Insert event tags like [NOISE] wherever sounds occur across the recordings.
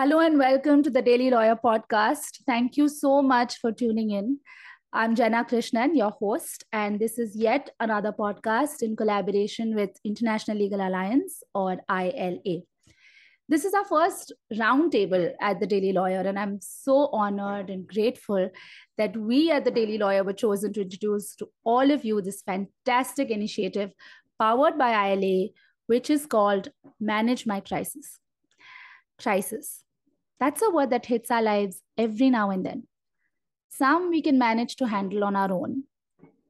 Hello and welcome to the Daily Lawyer podcast. Thank you so much for tuning in. I'm Jenna Krishnan, your host, and this is yet another podcast in collaboration with International Legal Alliance or ILA. This is our first roundtable at the Daily Lawyer, and I'm so honored and grateful that we at the Daily Lawyer were chosen to introduce to all of you this fantastic initiative powered by ILA, which is called Manage My Crisis crisis. That's a word that hits our lives every now and then. Some we can manage to handle on our own,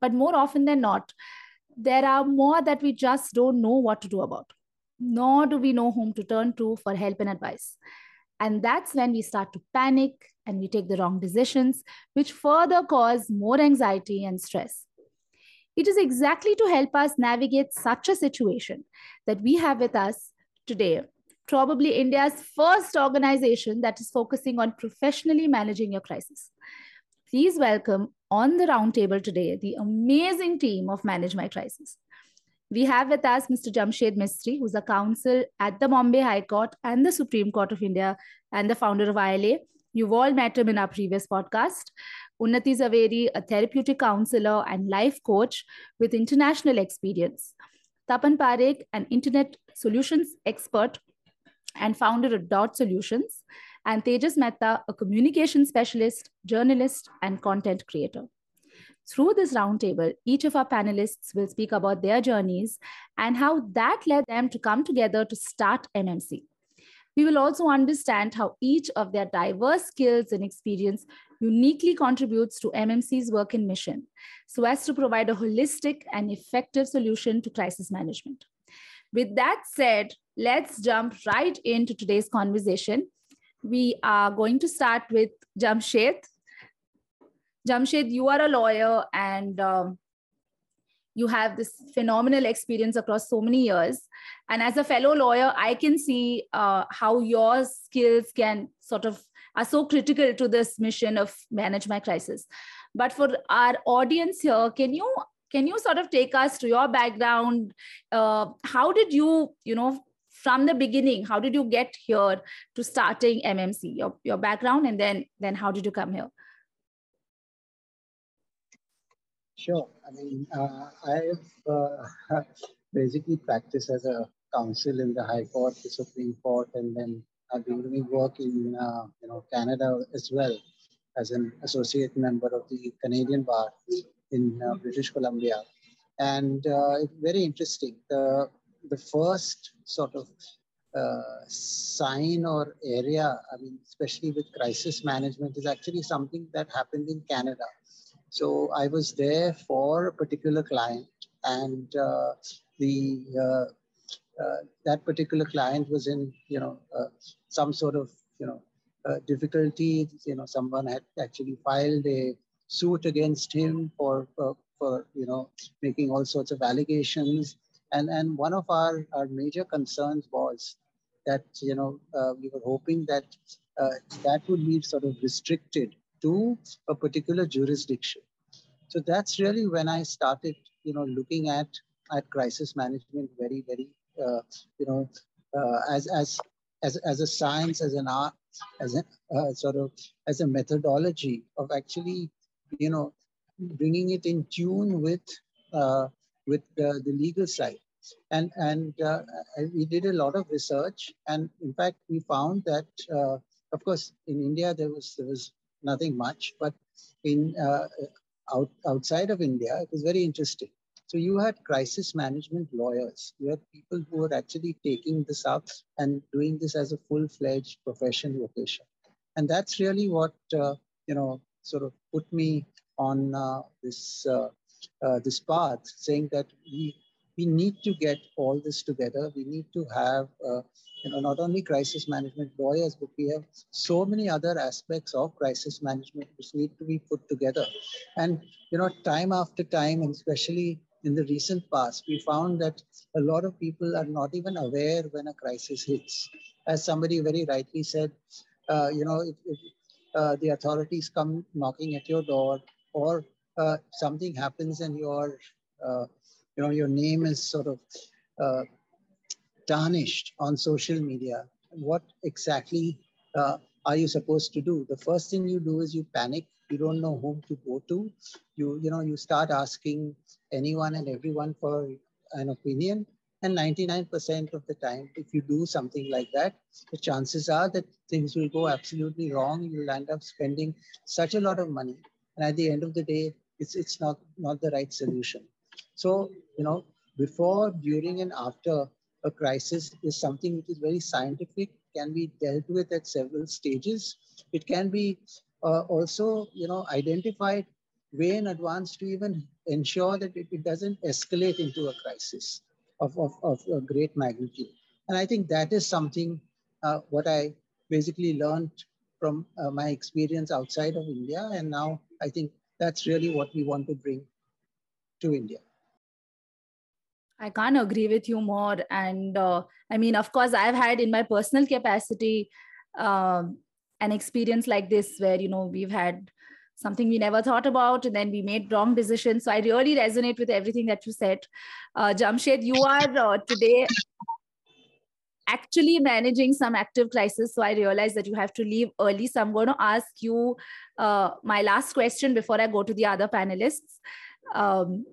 but more often than not, there are more that we just don't know what to do about, nor do we know whom to turn to for help and advice. And that's when we start to panic and we take the wrong decisions, which further cause more anxiety and stress. It is exactly to help us navigate such a situation that we have with us today probably India's first organization that is focusing on professionally managing your crisis. Please welcome on the roundtable today the amazing team of Manage My Crisis. We have with us Mr. Jamshed Mistry, who's a counsel at the Bombay High Court and the Supreme Court of India and the founder of ILA. You've all met him in our previous podcast. Unnati Jhaveri, a therapeutic counselor and life coach with international experience. Tapan Parekh, an internet solutions expert and founder of Dot Solutions, and Tejas Mehta, a communication specialist, journalist, and content creator. Through this roundtable, each of our panelists will speak about their journeys and how that led them to come together to start MMC. We will also understand how each of their diverse skills and experience uniquely contributes to MMC's work and mission, so as to provide a holistic and effective solution to crisis management. With that said, let's jump right into today's conversation. We are going to start with Jamshed. Jamshed, you are a lawyer and um, you have this phenomenal experience across so many years. And as a fellow lawyer, I can see uh, how your skills can sort of are so critical to this mission of manage my crisis. But for our audience here, can you can you sort of take us to your background? Uh, how did you you know from the beginning how did you get here to starting mmc your, your background and then then how did you come here? Sure. I mean uh, i've uh, [LAUGHS] basically practiced as a counsel in the high court the supreme court and then i've been doing work in uh, you know canada as well as an associate member of the canadian bar in uh, British Columbia. And uh, very interesting. The, the first sort of uh, sign or area, I mean, especially with crisis management, is actually something that happened in Canada. So I was there for a particular client, and uh, the uh, uh, that particular client was in, you know, some sort of, you know, difficulty. You know, someone had actually filed a suit against him for, for, for you know, making all sorts of allegations. And, and one of our, our major concerns was that, you know, uh, we were hoping that uh, that would be sort of restricted to a particular jurisdiction. So that's really when I started, you know, looking at, at crisis management very, very, uh, you know, uh, as, as, as, as a science, as an art, as a uh, sort of as a methodology of actually you know, bringing it in tune with uh, with the, the legal side. And and uh, we did a lot of research, and in fact, we found that, uh, of course, in India there was there was nothing much, but in uh, out, outside of India, it was very interesting. So you had crisis management lawyers. You had people who were actually taking this up and doing this as a full-fledged profession vocation. And that's really what uh, you know sort of put me on uh, this uh, uh, this path, saying that we we need to get all this together. We need to have you know not only crisis management lawyers, but we have so many other aspects of crisis management which need to be put together. And you know, time after time, and especially in the recent past, we found that a lot of people are not even aware when a crisis hits. As somebody very rightly said, uh, you know, if, if, uh, the authorities come knocking at your door or uh, something happens and your uh, you know your name is sort of uh, tarnished on social media what exactly uh, are you supposed to do? The first thing you do is you panic. You don't know whom to go to. You, you know, you start asking anyone and everyone for an opinion. And 99% of the time, if you do something like that, the chances are that things will go absolutely wrong. You'll end up spending such a lot of money. And at the end of the day, it's, it's not, not the right solution. So, you know, before, during, and after a crisis is something which is very scientific, can be dealt with at several stages. It can be uh, also, you know, identified way in advance to even ensure that it, it doesn't escalate into a crisis of, of, of a great magnitude. And I think that is something uh, what I basically learned from uh, my experience outside of India. And now I think that's really what we want to bring to India. I can't agree with you more. And uh, I mean, of course, I've had in my personal capacity um, an experience like this where, you know, we've had something we never thought about and then we made wrong decisions. So I really resonate with everything that you said. Uh, Jamshed, you are uh, today actually managing some active crisis. So I realized that you have to leave early. So I'm going to ask you uh, my last question before I go to the other panelists. Um,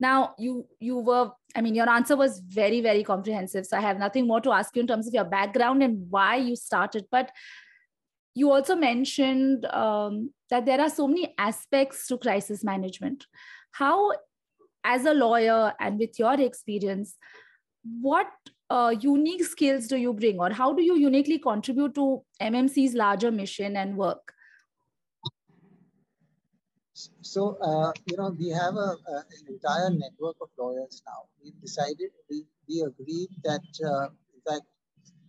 now you you were i mean your answer was very very comprehensive so i have nothing more to ask you in terms of your background and why you started but you also mentioned um, that there are so many aspects to crisis management how as a lawyer and with your experience what uh, unique skills do you bring or how do you uniquely contribute to mmc's larger mission and work so, uh, you know, we have a, a, an entire network of lawyers now. We decided, we, we agreed that, uh, in fact,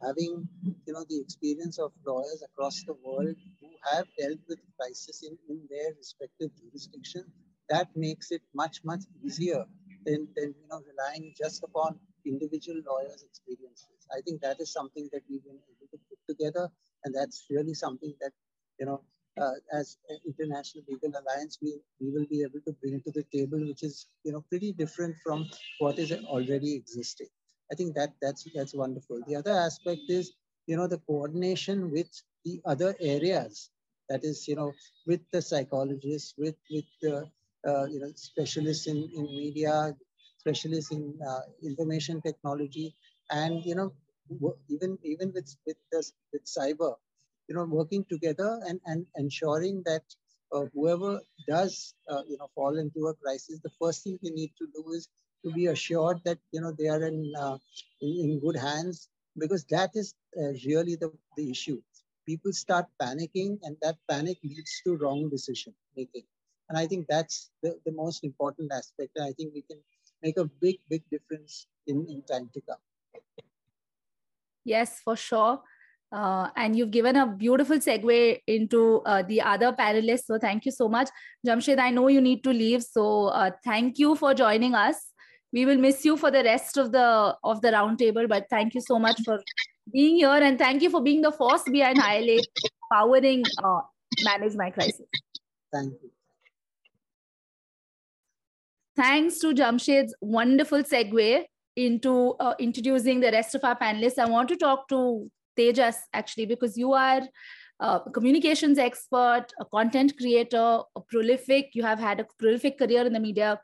having, you know, the experience of lawyers across the world who have dealt with crisis in, in their respective jurisdiction, that makes it much, much easier than, than, you know, relying just upon individual lawyers' experiences. I think that is something that we've been able to put together. And that's really something that, you know, uh, as International Legal Alliance, we, we will be able to bring to the table, which is you know pretty different from what is already existing. I think that that's that's wonderful. The other aspect is you know the coordination with the other areas. That is you know with the psychologists, with with the uh, you know specialists in in media, specialists in uh, information technology, and you know even even with with the, with cyber you know, working together and, and ensuring that uh, whoever does, uh, you know, fall into a crisis, the first thing they need to do is to be assured that, you know, they are in, uh, in, in, good hands because that is uh, really the, the issue. People start panicking and that panic leads to wrong decision making. And I think that's the, the most important aspect. And I think we can make a big, big difference in, in time to come. Yes, for sure. Uh, and you've given a beautiful segue into uh, the other panelists. So thank you so much. Jamshed, I know you need to leave. So uh, thank you for joining us. We will miss you for the rest of the of the roundtable, but thank you so much for being here. And thank you for being the force behind ILA, powering uh, Manage My Crisis. Thank you. Thanks to Jamshed's wonderful segue into uh, introducing the rest of our panelists. I want to talk to Tejas actually, because you are a communications expert, a content creator, a prolific, you have had a prolific career in the media.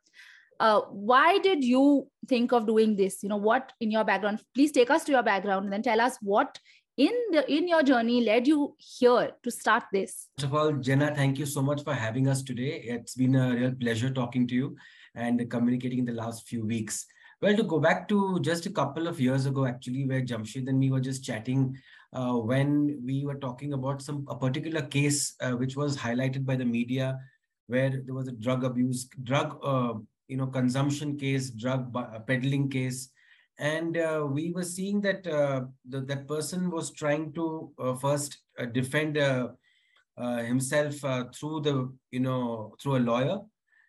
Uh, why did you think of doing this? You know, what in your background? Please take us to your background and then tell us what in the in your journey led you here to start this. First of all, Jenna, thank you so much for having us today. It's been a real pleasure talking to you and communicating in the last few weeks. Well, to go back to just a couple of years ago, actually, where Jamshed and me were just chatting uh, when we were talking about some a particular case uh, which was highlighted by the media, where there was a drug abuse, drug uh, you know consumption case, drug uh, peddling case, and uh, we were seeing that uh, the, that person was trying to first defend himself through the you know through a lawyer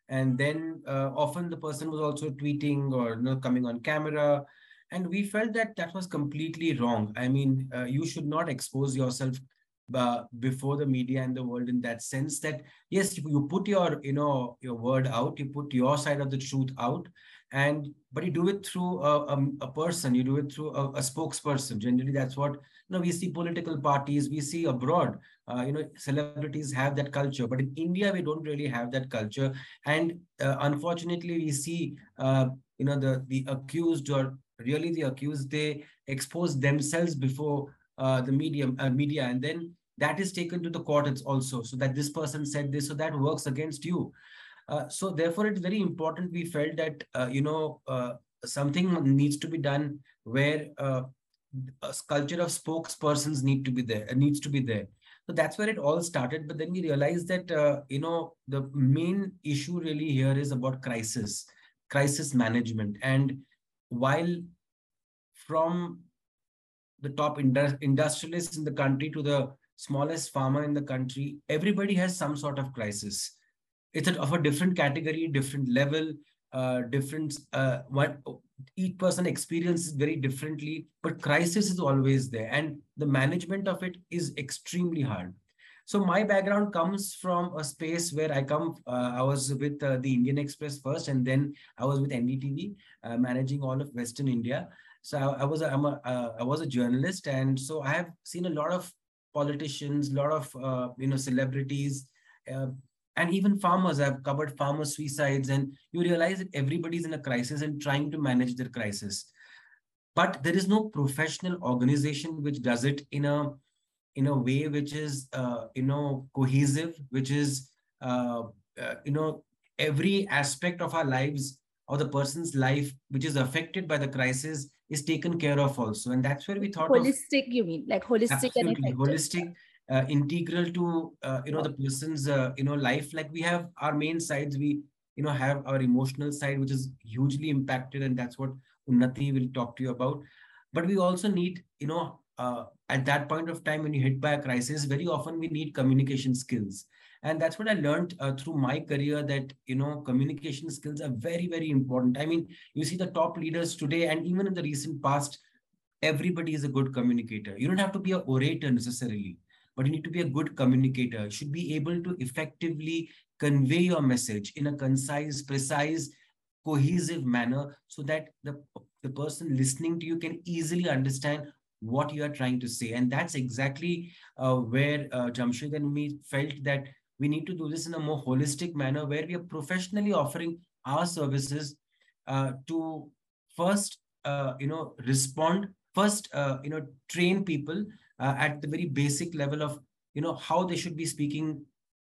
and then uh, often the person was also tweeting or you know, coming on camera. And we felt that that was completely wrong. I mean uh, you should not expose yourself uh, before the media and the world in that sense that yes you put your you know your word out you put your side of the truth out and but you do it through a, a, a person you do it through a, a, spokesperson. Generally that's what you we see political parties we see abroad uh, you know celebrities have that culture but in india we don't really have that culture and uh, unfortunately we see uh, you know the the accused or really the accused they expose themselves before uh, the medium uh, media and then that is taken to the court also so that this person said this so that works against you so therefore, it's very important. We felt that you know something needs to be done where a culture of spokespersons need to be there. needs to be there. So that's where it all started. But then we realized that uh, you know the main issue really here is about crisis, crisis management, and while from the top industri- industrialists in the country to the smallest farmer in the country, everybody has some sort of crisis it's of a different category, different level, uh, different uh, what each person experiences very differently. But crisis is always there, and the management of it is extremely hard. So my background comes from a space where I come. Uh, I was with uh, the Indian Express first, and then I was with NDTV, uh, managing all of Western India. So I, I was a, I'm a uh, I was a journalist, and so I have seen a lot of politicians, a lot of uh, you know celebrities, uh, and even farmers i've covered farmer suicides and you realize that everybody's in a crisis and trying to manage their crisis. But there is no professional organization which does it in a in a way which is uh, you know cohesive which is uh, uh, you know every aspect of our lives or the person's life which is affected by the crisis is taken care of also. And that's where we thought holistic of, you mean? Like holistic and holistic uh, integral to uh, you know the person's uh, you know life. Like we have our main sides. We you know have our emotional side which is hugely impacted and that's what unnati will talk to you about. But we also need you know uh, at that point of time when you hit by a crisis very often we need communication skills. And that's what i learned uh, through my career that you know communication skills are very very important. I mean you see the top leaders today and even in the recent past everybody is a good communicator. You don't have to be a orator necessarily but you need to be a good communicator. You should be able to effectively convey your message in a concise, precise, cohesive manner so that the, the person listening to you can easily understand what you are trying to say. And that's exactly uh, where uh, Jamshed and me felt that we need to do this in a more holistic manner where we are professionally offering our services uh, to first, uh, you know, respond, first, uh, you know, train people uh, at the very basic level of you know how they should be speaking.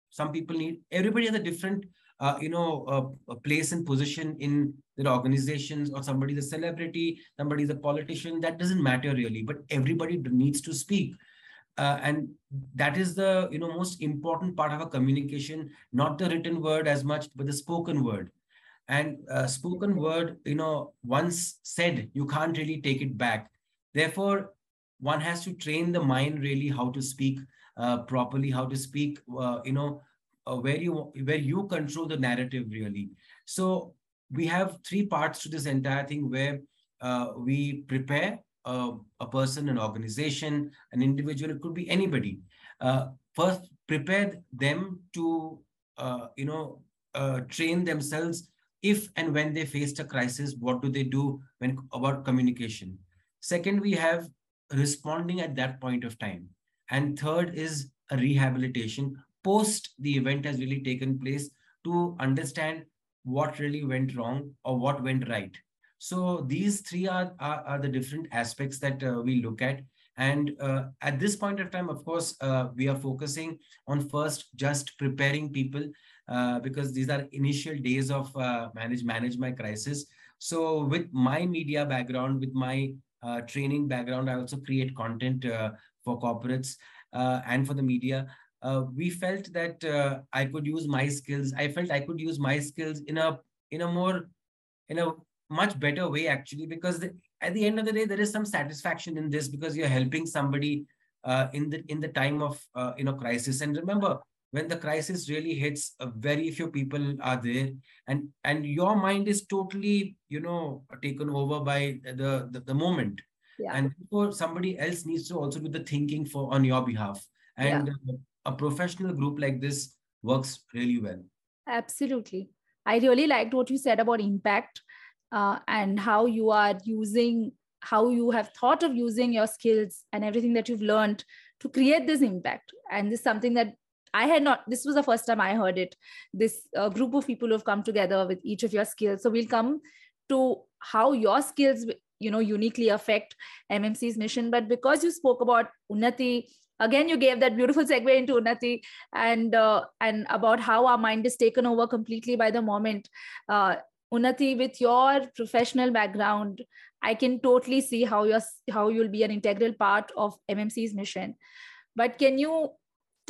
Some people need everybody has a different uh, you know uh, place and position in their organizations or somebody's a celebrity somebody's a politician that doesn't matter really but everybody needs to speak. Uh, and that is the you know most important part of a communication not the written word as much but the spoken word. And uh, spoken word you know once said you can't really take it back. Therefore one has to train the mind really how to speak uh, properly, how to speak, uh, you know, uh, where you where you control the narrative really. So we have three parts to this entire thing where uh, we prepare a, a, person, an organization, an individual. It could be anybody. Uh, first, prepare them to uh, you know train themselves if and when they faced a crisis. What do they do when about communication? Second, we have responding at that point of time. And third is a rehabilitation post the event has really taken place to understand what really went wrong or what went right. So these three are, are, are the different aspects that uh, we look at. And uh, at this point of time, of course, uh, we are focusing on first just preparing people uh, because these are initial days of uh, manage manage my crisis. So with my media background, with my uh, training background. I also create content uh, for corporates uh, and for the media. we felt that I could use my skills. I felt I could use my skills in a in a more in a much better way actually because the, at the end of the day there is some satisfaction in this because you're helping somebody uh, in the in the time of uh, you know crisis and remember when the crisis really hits uh, very few people are there. And and your mind is totally you know taken over by the the, the moment. Yeah. and therefore somebody else needs to also do the thinking for on your behalf. And yeah. a professional group like this works really well. Absolutely. I really liked what you said about impact uh, and how you are using how you have thought of using your skills and everything that you've learned to create this impact. And this is something that i had not this was the first time i heard it this uh, group of people who have come together with each of your skills. So we'll come to how your skills you know uniquely affect mmc's mission. But because you spoke about unnati again you gave that beautiful segue into unnati and uh, and about how our mind is taken over completely by the moment. Uh, unnati with your professional background I can totally see how you're how you'll be an integral part of MMC's mission. But can you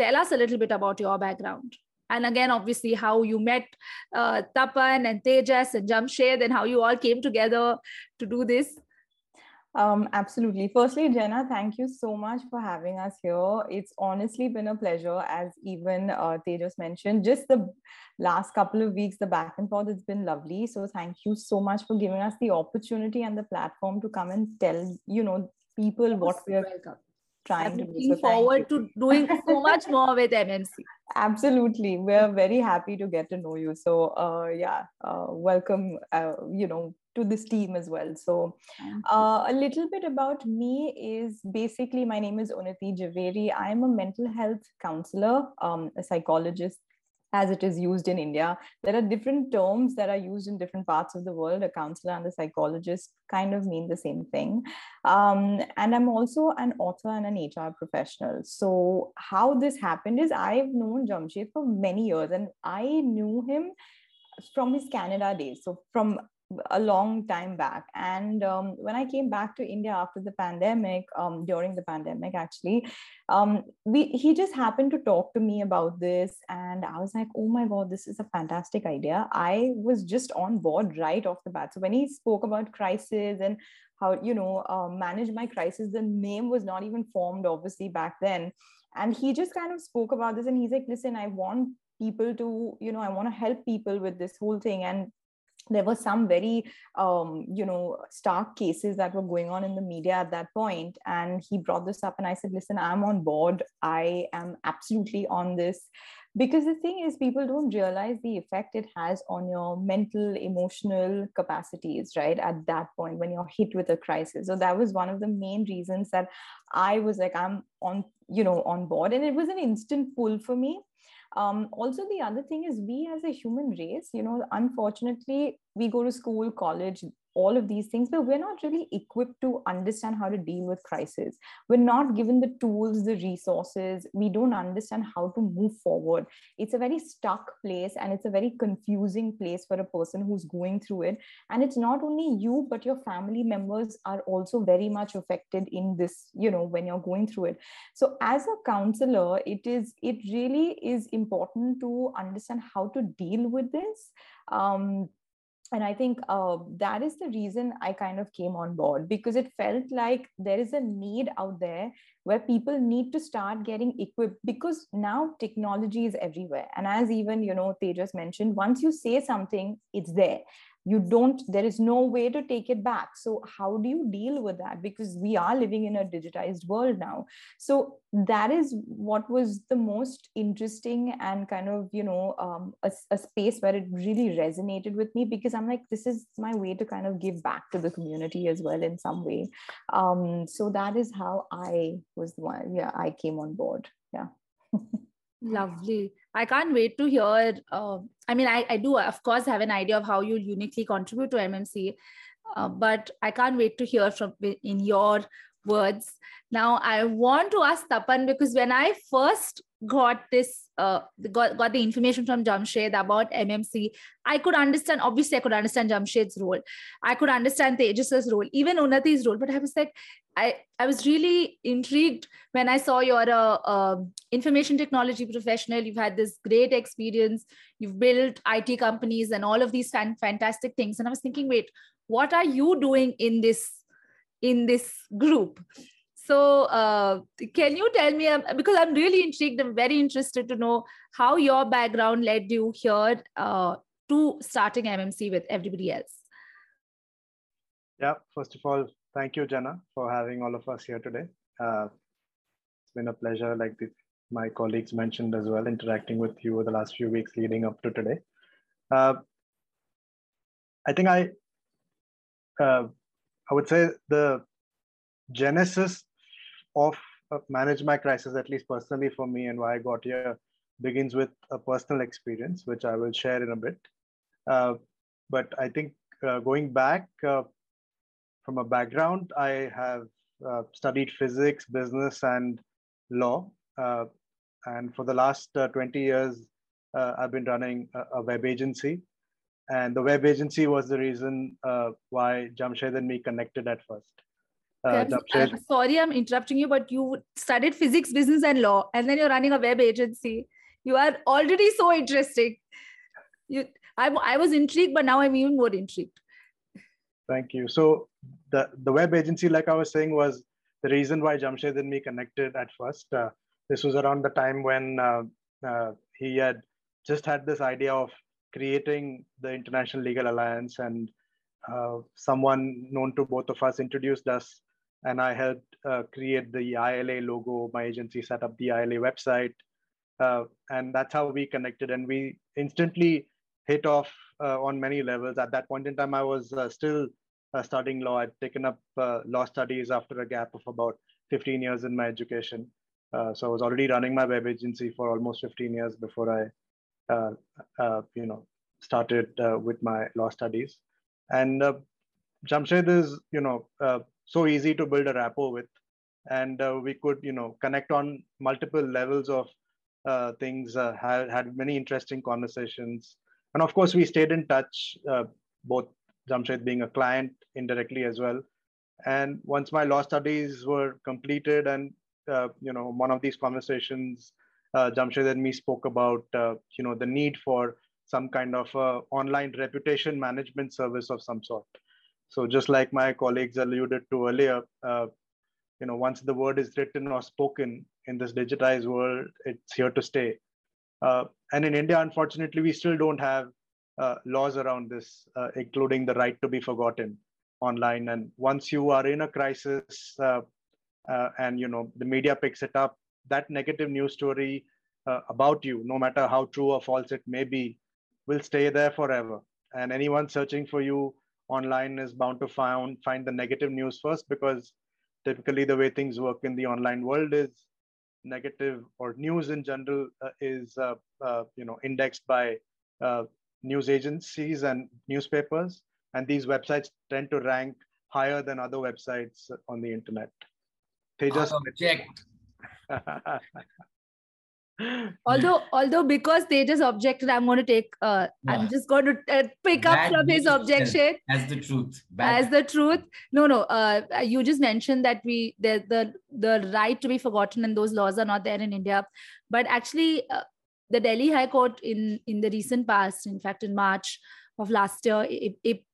tell us a little bit about your background? And again, obviously, how you met uh, Tapan and Tejas and Jamshed and how you all came together to do this. Um, absolutely. Firstly, Jenna, thank you so much for having us here. It's honestly been a pleasure, as even uh, Tejas mentioned. Just the last couple of weeks, the back and forth has been lovely. So thank you so much for giving us the opportunity and the platform to come and tell you know people what we are welcome. Trying I'm to do. So forward to doing so [LAUGHS] much more with MMC. Absolutely, we're very happy to get to know you. So uh, yeah, uh, welcome. Uh, you know to this team as well. So, uh, a little bit about me is basically my name is Unnati Jhaveri. I'm a mental health counselor, um, a psychologist, as it is used in India. There are different terms that are used in different parts of the world. A counselor and a psychologist kind of mean the same thing. Um, and I'm also an author and an HR professional. So, how this happened is I've known Jamshed for many years and I knew him from his Canada days. So, from a long time back. And um, when I came back to India after the pandemic, um, during the pandemic, actually, um, we he just happened to talk to me about this, and I was like, "Oh my god, this is a fantastic idea!" I was just on board right off the bat. So when he spoke about crisis and how you know uh, manage my crisis, the name was not even formed, obviously back then. And he just kind of spoke about this, and he's like, "Listen, I want." people to you know i want to help people with this whole thing and there were some very um, you know stark cases that were going on in the media at that point and he brought this up and i said listen i'm on board. I am absolutely on this. Because the thing is people don't realize the effect it has on your mental emotional capacities right at that point when you're hit with a crisis. So that was one of the main reasons that i was like i'm on you know on board. And it was an instant pull for me um, also the other thing is we as a human race you know unfortunately we go to school college all of these things but we're not really equipped to understand how to deal with crisis. We're not given the tools the resources. We don't understand how to move forward. It's a very stuck place and it's a very confusing place for a person who's going through it. And it's not only you but your family members are also very much affected in this you know when you're going through it. So as a counselor it is it really is important to understand how to deal with this. Um, and i think uh, that is the reason i kind of came on board because it felt like there is a need out there where people need to start getting equipped because now technology is everywhere. And as even you know tejas mentioned once you say something it's there you don't there is no way to take it back. So how do you deal with that? Because we are living in a digitized world now. So that is what was the most interesting and kind of you know um, a, a space where it really resonated with me because i'm like this is my way to kind of give back to the community as well in some way. Um, so that is how i was the one yeah i came on board. Yeah [LAUGHS] Lovely. I can't wait to hear. Uh, I mean, I, I do, of course, have an idea of how you uniquely contribute to MMC, uh, but I can't wait to hear from in your words. Now, I want to ask Tapan because when I first got this uh, got, got the information from Jamshed about MMC, I could understand, obviously, I could understand Jamshed's role. I could understand Tejas's role, even Unnati's role. But I was like, I, I was really intrigued when I saw you're a, a information technology professional. You've had this great experience. You've built IT companies and all of these fan, fantastic things. And I was thinking, wait, what are you doing in this in this group? So, uh, can you tell me, um, because I'm really intrigued, I'm very interested to know how your background led you here uh, to starting MMC with everybody else. Yeah, first of all, thank you, Jenna, for having all of us here today. Uh, it's been a pleasure, like the, my colleagues mentioned as well, interacting with you over the last few weeks leading up to today. Uh, I think I uh, I would say the genesis of, of Manage My Crisis, at least personally for me, and why I got here, begins with a personal experience, which I will share in a bit. Uh, but I think uh, going back uh, from a background, I have uh, studied physics, business, and law. Uh, and for the last uh, 20 years, I've been running a, a, web agency. And the web agency was the reason why Jamshed and me connected at first. Uh, I'm sorry, I'm interrupting you, but you studied physics, business, and law, and then you're running a web agency. You are already so interesting. You, I, I was intrigued, but now I'm even more intrigued. Thank you. So the the web agency, like I was saying, was the reason why Jamshed and me connected at first. Uh, this was around the time when uh, uh, he had just had this idea of creating the International Legal Alliance, and uh, someone known to both of us introduced us and I helped uh, create the ILA logo. My agency set up the ILA website, uh, and that's how we connected. And we instantly hit off uh, on many levels. At that point in time, I was uh, still uh, studying law. I'd taken up law studies after a gap of about 15 years in my education. so I was already running my web agency for almost 15 years before I, you know, started with my law studies. And Jamshed is, you know, so easy to build a rapport with. And uh, we could you know connect on multiple levels of uh, things uh, had, had many interesting conversations. And of course we stayed in touch uh, both jamshed being a client indirectly as well. And once my law studies were completed and uh, you know one of these conversations uh, jamshed and me spoke about uh, you know the need for some kind of online reputation management service of some sort so just like my colleagues alluded to earlier, uh, you know, once the word is written or spoken in this digitized world, it's here to stay. Uh, and in India, unfortunately, we still don't have uh, laws around this, uh, including the right to be forgotten online. And once you are in a crisis, uh, uh, and you know the media picks it up, that negative news story about you, no matter how true or false it may be, will stay there forever. And anyone searching for you online is bound to find find the negative news first because typically the way things work in the online world is negative or news in general uh, is uh, uh, you know indexed by uh, news agencies and newspapers. And these websites tend to rank higher than other websites on the internet. They just object [LAUGHS] although although because they just objected i'm going to take uh, yeah. i'm just going to uh, pick Bad up from his objection. As the truth. Bad as the truth. No no uh, you just mentioned that we the, the the right to be forgotten and those laws are not there in india. But actually uh, the delhi high court in in the recent past in fact in march of last year,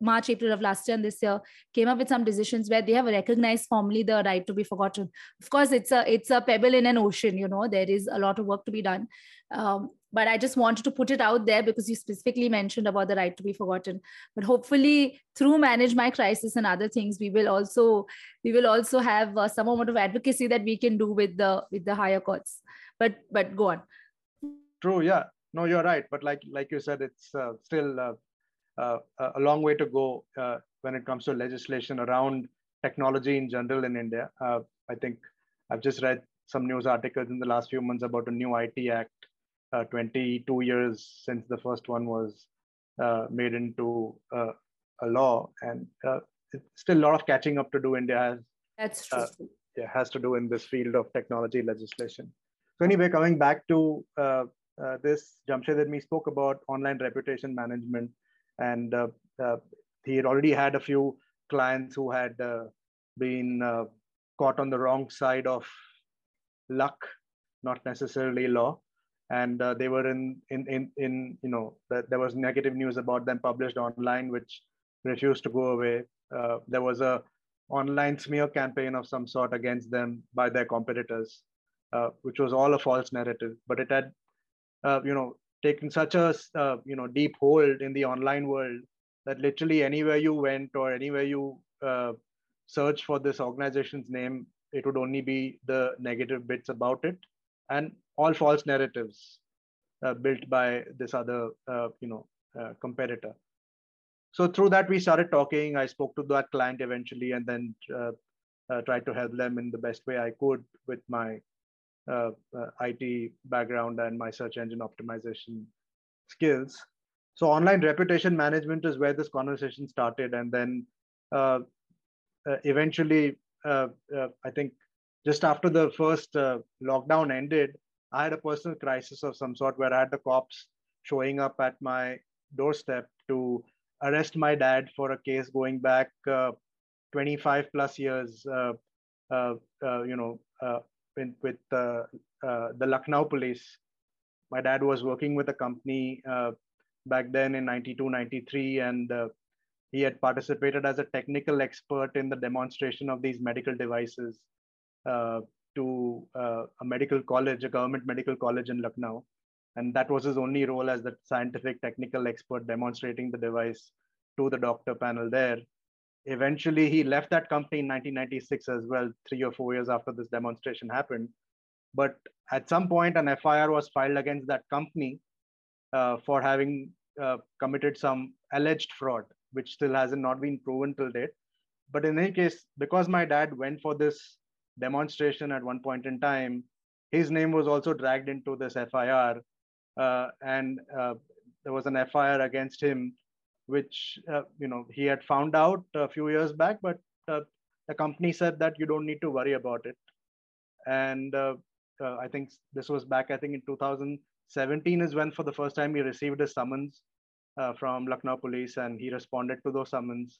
March, April of last year and this year, came up with some decisions where they have recognized formally the right to be forgotten. Of course, it's a it's a pebble in an ocean. You know, there is a lot of work to be done. Um, but I just wanted to put it out there because you specifically mentioned about the right to be forgotten. But hopefully, through manage my crisis and other things, we will also we will also have uh, some amount of advocacy that we can do with the with the higher courts. But but go on. True. Yeah. No, you're right. But like like you said, it's uh, still uh, a long way to go uh, when it comes to legislation around technology in general in India. Uh, I think I've just read some news articles in the last few months about a new IT Act, uh, 22 years since the first one was uh, made into uh, a law, and it's still a lot of catching up to do. India has that's true. yeah, has to do in this field of technology legislation. So anyway, coming back to this, Jamshed and me spoke about online reputation management and uh, uh, he had already had a few clients who had uh, been caught on the wrong side of luck, not necessarily law. And uh, they were in in in, in you know that there was negative news about them published online which refused to go away. Uh, there was a online smear campaign of some sort against them by their competitors uh, which was all a false narrative. But it had you know taken such a uh, you know deep hold in the online world that literally anywhere you went or anywhere you uh, search for this organization's name it would only be the negative bits about it and all false narratives uh, built by this other uh, you know uh, competitor. So through that we started talking. I spoke to that client eventually and then uh, tried to help them in the best way i could with my uh, uh it background and my search engine optimization skills. So online reputation management is where this conversation started. And then uh, uh, eventually i think just after the first lockdown ended i had a personal crisis of some sort where i had the cops showing up at my doorstep to arrest my dad for a case going back uh, 25 plus years, uh, uh, you know, uh, in, with uh, the Lucknow police. My dad was working with a company back then in 92, 93, and he had participated as a technical expert in the demonstration of these medical devices to a medical college, a government medical college in Lucknow and that was his only role as the scientific technical expert demonstrating the device to the doctor panel there eventually he left that company in 1996 as well three or four years after this demonstration happened. But at some point an fir was filed against that company uh, for having uh, committed some alleged fraud which still hasn't not been proven till date. But in any case because my dad went for this demonstration at one point in time his name was also dragged into this fir uh, and uh, there was an FIR against him, which uh, you know he had found out a few years back, but the company said that you don't need to worry about it. And I think this was back, I think in 2017 is when for the first time he received a summons uh, from Lucknow police and he responded to those summons.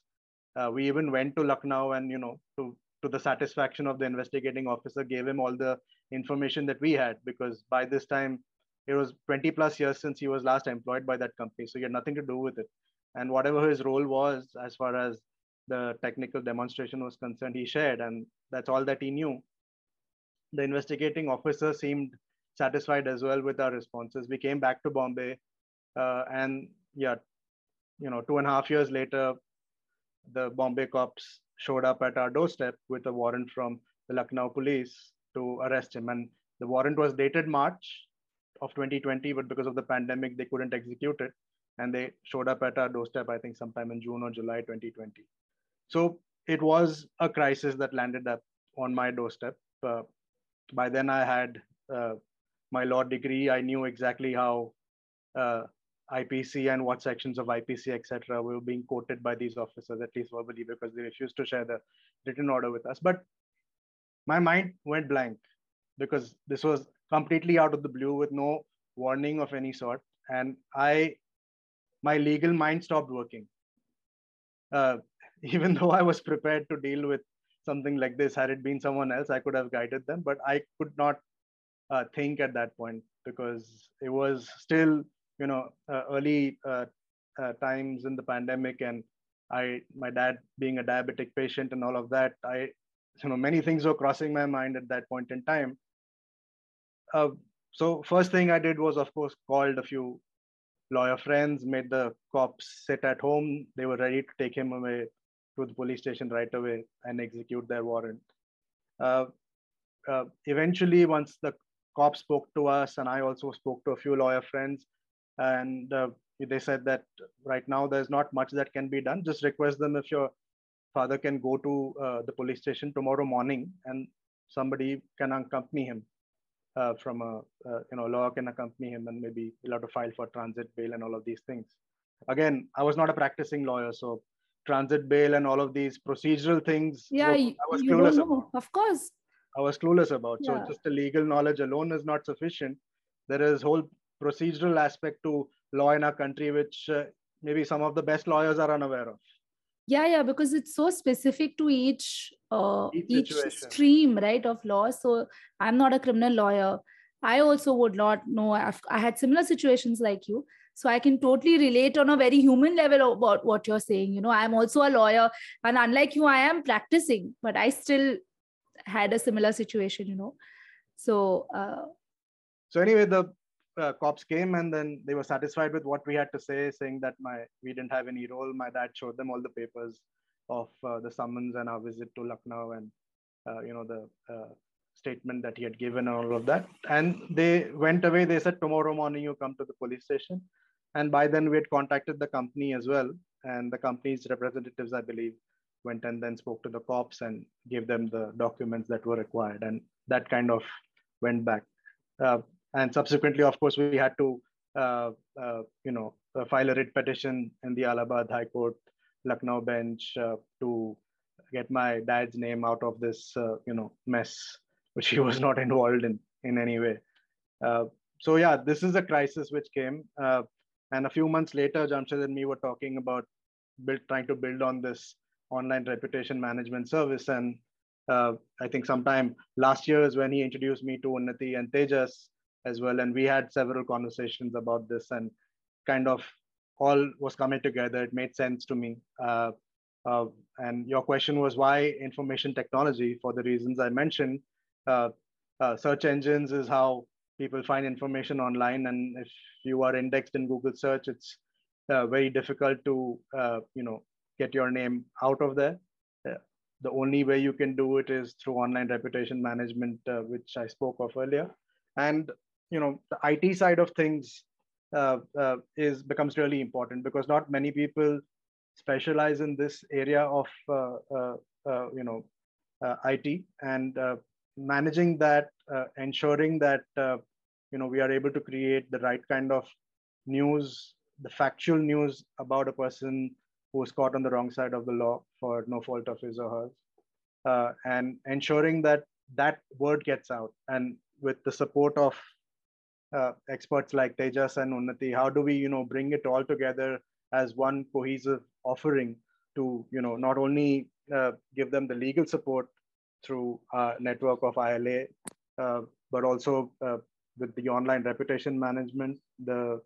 Uh, we even went to Lucknow and, you know, to, to the satisfaction of the investigating officer, gave him all the information that we had because by this time it was 20 plus years since he was last employed by that company so he had nothing to do with it and whatever his role was as far as the technical demonstration was concerned he shared and that's all that he knew. The investigating officer seemed satisfied as well with our responses. We came back to bombay uh, and yeah you know two and a half years later the bombay cops showed up at our doorstep with a warrant from the lucknow police to arrest him. And the warrant was dated march of 2020, but because of the pandemic, they couldn't execute it. And they showed up at our doorstep, I think, sometime in June or July 2020. So it was a crisis that landed up on my doorstep. Uh, by then, I had uh, my law degree. I knew exactly how uh, IPC and what sections of IPC, etc., were being quoted by these officers, at least verbally, because they refused to share the written order with us. But my mind went blank because this was completely out of the blue with no warning of any sort. And I, my legal mind stopped working. Uh, [LAUGHS] even though I was prepared to deal with something like this, had it been someone else, I could have guided them, but I could not uh, think at that point because it was still, you know, uh, early uh, uh, times in the pandemic, and I, my dad being a diabetic patient and all of that, I, you know, many things were crossing my mind at that point in time uh, so first thing I did was, of course, called a few lawyer friends, made the cops sit at home. They were ready to take him away to the police station right away and execute their warrant. Uh, uh, eventually, once the cops spoke to us, and I also spoke to a few lawyer friends, and uh, they said that right now there's not much that can be done. Just request them if your father can go to uh, the police station tomorrow morning and somebody can accompany him uh, from a uh, you know lawyer can accompany him and maybe he'll have to file for transit bail and all of these things. Again i was not a practicing lawyer so transit bail and all of these procedural things yeah i was clueless about. of course. I was clueless about. Yeah. so just the legal knowledge alone is not sufficient. There is whole procedural aspect to law in our country which uh, maybe some of the best lawyers are unaware of yeah yeah because it's so specific to each uh, each, each stream right of law. So i'm not a criminal lawyer. I also would not know. I've, i had similar situations like you. So i can totally relate on a very human level about what you're saying you know. I'm also a lawyer and unlike you i am practicing but i still had a similar situation you know. So uh, so anyway the uh, cops came and then they were satisfied with what we had to say saying that my we didn't have any role my dad showed them all the papers of uh, the summons and our visit to Lucknow and uh, you know the uh, statement that he had given and all of that. And they went away. They said tomorrow morning you come to the police station. And by then we had contacted the company as well. and the company's representatives, I believe, went and then spoke to the cops and gave them the documents that were required. And that kind of went back. Uh, and subsequently, of course, we had to, uh, uh, you know, uh, file a writ petition in the Allahabad High Court, Lucknow bench uh, to get my dad's name out of this, uh, you know, mess, which he [LAUGHS] was not involved in in any way. so yeah, this is a crisis which came. and a few months later, Jamshed and me were talking about build, trying to build on this online reputation management service. And uh, I think sometime last year is when he introduced me to Unnati and Tejas as well. And we had several conversations about this and kind of all was coming together. It made sense to me. Uh, uh, and your question was why information technology for the reasons I mentioned. Uh, uh, search engines is how people find information online. And if you are indexed in Google search, it's uh, very difficult to, you know, get your name out of there. Uh, the only way you can do it is through online reputation management, uh, which I spoke of earlier. And you know, the IT side of things uh, uh, is becomes really important because not many people specialize in this area of uh, uh, you know IT and managing that, ensuring that you know we are able to create the right kind of news, the factual news about a person who was caught on the wrong side of the law for no fault of his or hers, uh, and ensuring that that word gets out. And with the support of uh, experts like Tejas and Unnati, how do we, you know, bring it all together as one cohesive offering to, you know, not only uh, give them the legal support through a network of ILA, uh, but also uh, with the online reputation management, the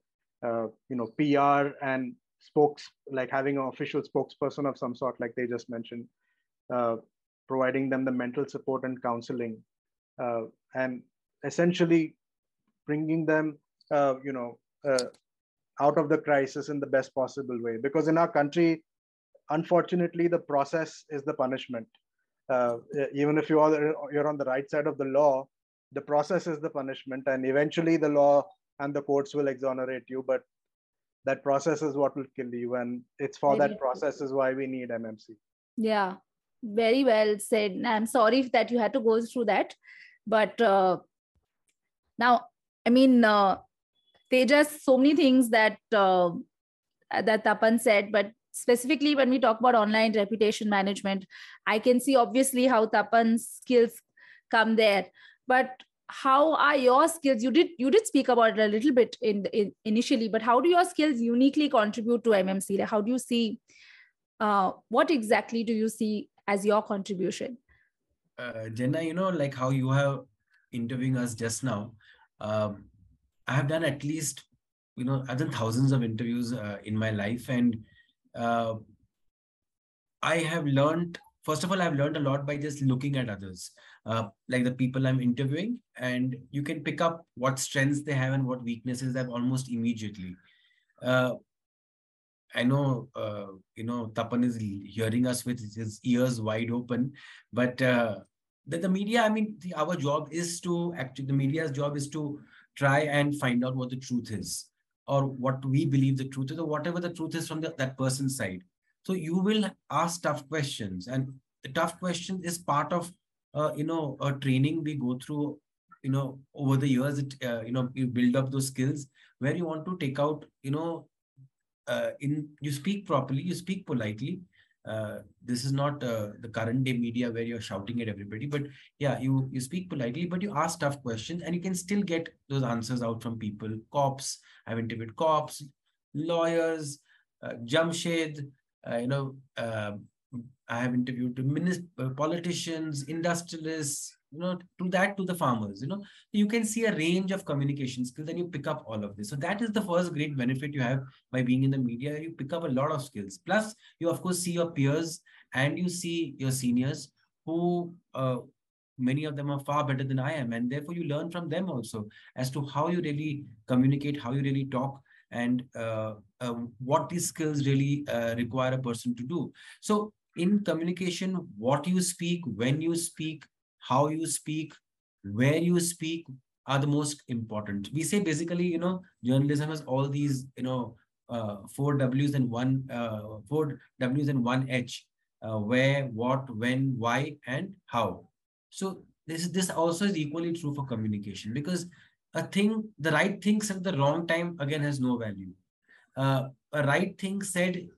uh, you know PR and spokes like having an official spokesperson of some sort like they just mentioned uh, providing them the mental support and counseling and essentially bringing them uh, you know uh, out of the crisis in the best possible way. Because in our country unfortunately the process is the punishment. Uh, even if you are you're on the right side of the law the process is the punishment and eventually the law and the courts will exonerate you but that process is what will kill you and it's for that process is why we need mmc yeah very well said i'm sorry that you had to go through that but uh, now i mean uh, they just so many things that uh, that tapan said but specifically when we talk about online reputation management i can see obviously how tapan's skills come there. But how are your skills you did you did speak about it a little bit in, in initially but how do your skills uniquely contribute to mmc how do you see uh, what exactly do you see as your contribution? Uh, jenna you know like how you have interviewing us just now um, i have done at least you know i've done thousands of interviews uh, in my life. And uh, i have learned first of all i've learned a lot by just looking at others uh, like the people I'm interviewing, and you can pick up what strengths they have and what weaknesses they have almost immediately. Uh, I know, uh, you know, Tapan is hearing us with his ears wide open, but the, the media, I mean, the, our job is to actually, the media's job is to try and find out what the truth is or what we believe the truth is or whatever the truth is from the, that person's side. So you will ask tough questions and the tough question is part of uh, you know a training we go through you know over the years it uh, you know you build up those skills where you want to take out you know uh, in you speak properly you speak politely uh, this is not uh, the current day media where you're shouting at everybody but yeah you you speak politely but you ask tough questions and you can still get those answers out from people. Cops i've interviewed cops lawyers uh, jamshed uh, you know uh, I have interviewed minister, uh, politicians, industrialists, you know, to that to the farmers, you know, you can see a range of communication skills and you pick up all of this. So that is the first great benefit you have by being in the media. You pick up a lot of skills. Plus, you of course see your peers and you see your seniors who uh, many of them are far better than I am. And therefore you learn from them also as to how you really communicate, how you really talk and uh, uh, what these skills really uh, require a person to do. So in communication, what you speak, when you speak, how you speak, where you speak are the most important. We say basically, you know, journalism has all these, you know, uh, four W's and one uh, four W's and one H. Uh, where, what, when, why, and how. So this this also is equally true for communication because a thing, the right thing said at the wrong time again has no value. Uh, a right thing said,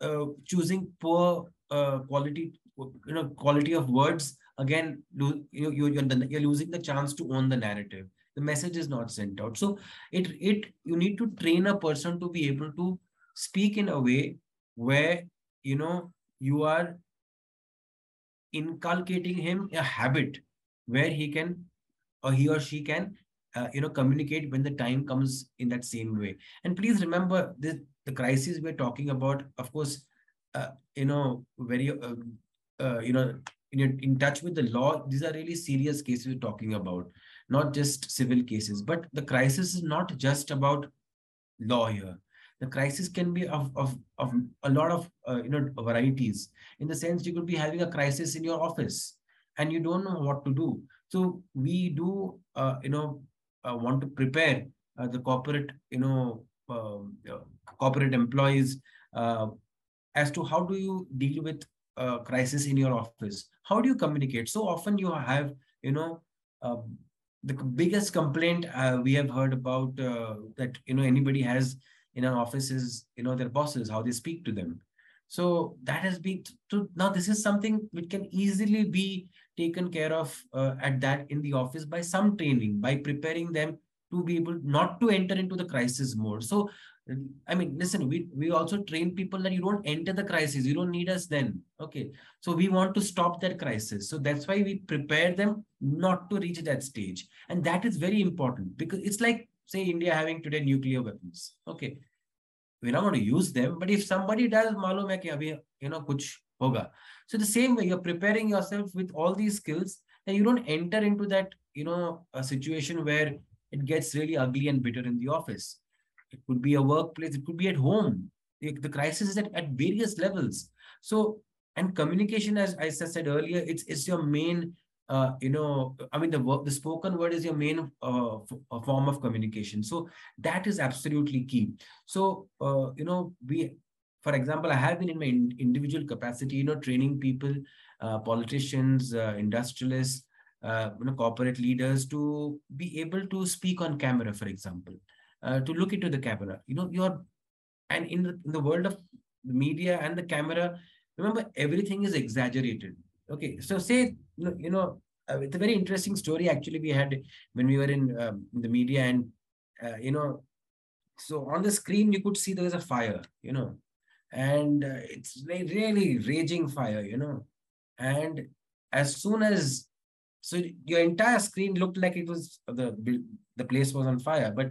uh, choosing poor uh, quality, you know, quality of words again, you, you you're, losing the chance to own the narrative. The message is not sent out. So it it you need to train a person to be able to speak in a way where you know you are inculcating him a habit where he can or he or she can uh, you know communicate when the time comes in that same way. And please remember this the crisis we're talking about of course uh, you know very uh, uh you know in, in touch with the law these are really serious cases we're talking about not just civil cases. But the crisis is not just about law here. The crisis can be of, of, of a lot of uh, you know varieties. In the sense, you could be having a crisis in your office and you don't know what to do. So we do uh, you know uh, want to prepare uh, the corporate you know um, corporate employees uh, as to how do you deal with crisis in your office? How do you communicate? So often you have you know um, the biggest complaint uh, we have heard about uh, that you know anybody has in our office is you know their bosses how they speak to them. So that has been to now this is something which can easily be taken care of uh, at that in the office by some training by preparing them to be able not to enter into the crisis mode. So I mean, listen, we, we also train people that you don't enter the crisis. You don't need us then. Okay. So we want to stop that crisis. So that's why we prepare them not to reach that stage. And that is very important because it's like, say, India having today nuclear weapons. Okay. We're not going to use them, but if somebody does, malum hai ki abhi, you know, kuch hoga. So the same way, you're preparing yourself with all these skills and you don't enter into that, you know, a situation where it gets really ugly and bitter in the office it could be a workplace, it could be at home. The, the crisis is at, at various levels. So, and communication, as I said earlier, it's it's your main uh, you know, I mean, the the spoken word is your main uh, form of communication. So that is absolutely key. So, uh, you know, we, for example, I have been in my in individual capacity, you know, training people, uh, politicians, uh, industrialists, uh, you know, corporate leaders to be able to speak on camera, for example uh, to look into the camera. You know, you're, and in the, in the world of the media and the camera, remember everything is exaggerated. Okay, so say, you know, uh, it's a very interesting story actually we had when we were in, um, the media and, uh, you know, so on the screen you could see there was a fire, you know, and uh, it's really raging fire, you know, and as soon as so your entire screen looked like it was the the place was on fire, but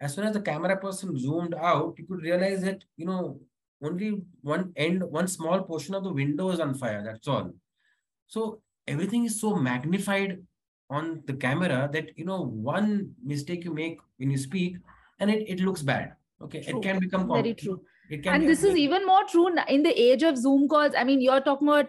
as soon as the camera person zoomed out, you could realize that, you know, only one end, one small portion of the window is on fire. That's all. So everything is so magnified on the camera that, you know, one mistake you make when you speak and it, it looks bad. Okay. True. It can become very true. It can and this is even more true in the age of Zoom calls. I mean, you're talking about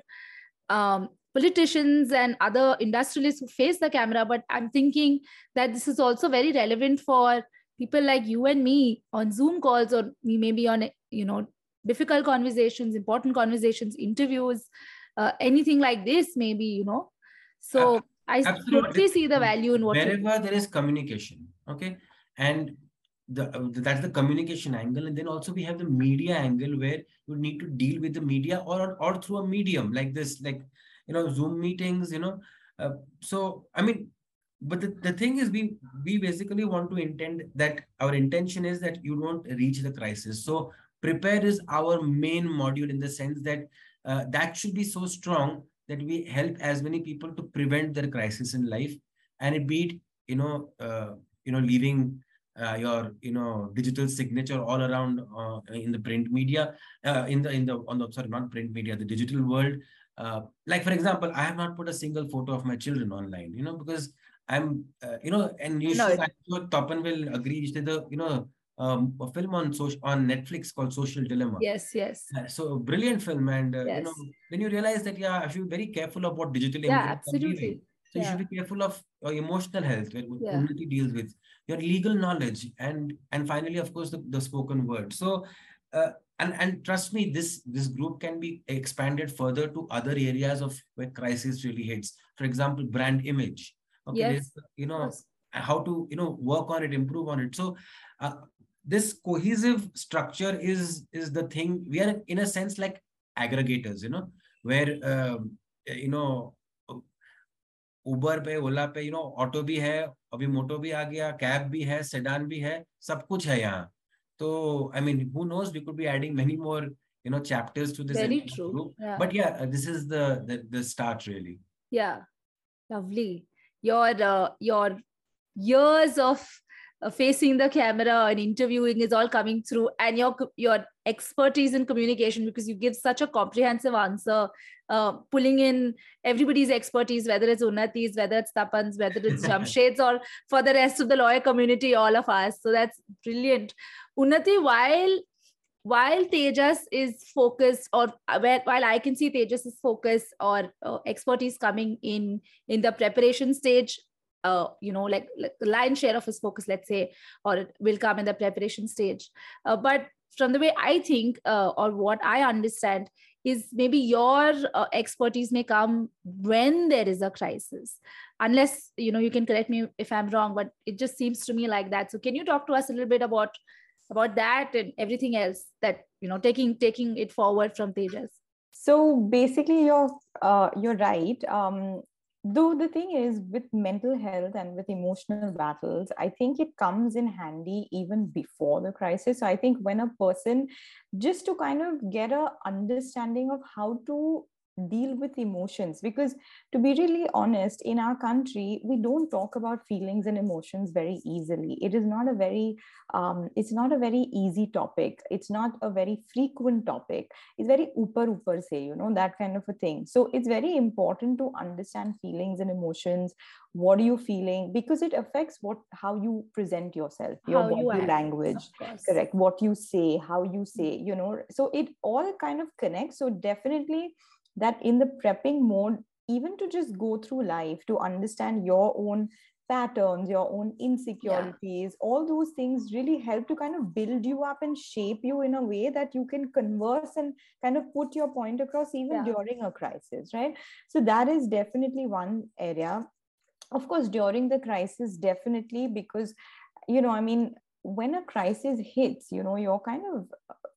um, politicians and other industrialists who face the camera, but I'm thinking that this is also very relevant for people like you and me on zoom calls or we maybe on you know difficult conversations important conversations interviews uh, anything like this maybe you know. So i totally see the value in what wherever there is communication okay and the that's the communication angle and then also we have the media angle where you need to deal with the media or or through a medium like this like you know zoom meetings you know uh, so i mean but the, the thing is we we basically want to intend that our intention is that you don't reach the crisis. So prepare is our main module in the sense that uh, that should be so strong that we help as many people to prevent their crisis in life. And it be it you know uh, you know leaving uh, your you know digital signature all around uh, in the print media uh, in the in the on the sorry not print media the digital world. Uh, like for example i have not put a single photo of my children online you know because I'm, uh, you know, and you no, should, I'm sure Tapan will agree. The, you know, um, a film on social on Netflix called Social Dilemma. Yes, yes. Uh, so brilliant film, and uh, yes. you know, when you realize that, yeah, I should be very careful about digital. Yeah, absolutely. So yeah. you should be careful of your emotional health, where yeah. community deals with your legal knowledge, and and finally, of course, the, the spoken word. So, uh, and and trust me, this this group can be expanded further to other areas of where crisis really hits. For example, brand image. Okay, yes. you know yes. how to you know work on it, improve on it. So. Uh, this cohesive structure is is the thing we are in a sense like aggregators you know where um, you know उबर पे ओला पे you know auto भी है अभी मोटो भी आ गया cab भी है sedan भी है सब कुछ है यहाँ तो I mean who knows we could be adding many more you know chapters to this Very true. group yeah. but yeah uh, this is the, the the start really yeah lovely your uh, your years of uh, facing the camera and interviewing is all coming through and your your expertise in communication because you give such a comprehensive answer uh, pulling in everybody's expertise, whether it's Unnati's, whether it's Tapan's, whether it's [LAUGHS] Jamshed's, or for the rest of the lawyer community, all of us. So that's brilliant. Unnati, while while Tejas is focused, or uh, while I can see Tejas focus or uh, expertise coming in in the preparation stage, uh, you know, like, like lion share of his focus, let's say, or it will come in the preparation stage. Uh, but from the way I think uh, or what I understand is maybe your uh, expertise may come when there is a crisis unless you know you can correct me if i'm wrong but it just seems to me like that so can you talk to us a little bit about about that and everything else that you know taking taking it forward from tejas. So basically you're uh, you're right. Um, though the thing is with mental health and with emotional battles i think it comes in handy even before the crisis. So i think when a person just to kind of get a understanding of how to deal with emotions. Because to be really honest in our country we don't talk about feelings and emotions very easily. It is not a very um, it's not a very easy topic. It's not a very frequent topic. It's very upper upper say you know that kind of a thing. So it's very important to understand feelings and emotions. What are you feeling? Because it affects what how you present yourself your how body you language. correct. What you say how you say you know. So it all kind of connects. So definitely that in the prepping mode even to just go through life to understand your own patterns your own insecurities yeah. all those things really help to kind of build you up and shape you in a way that you can converse and kind of put your point across even yeah. during a crisis right so that is definitely one area of course during the crisis definitely because you know i mean when a crisis hits you know you're kind of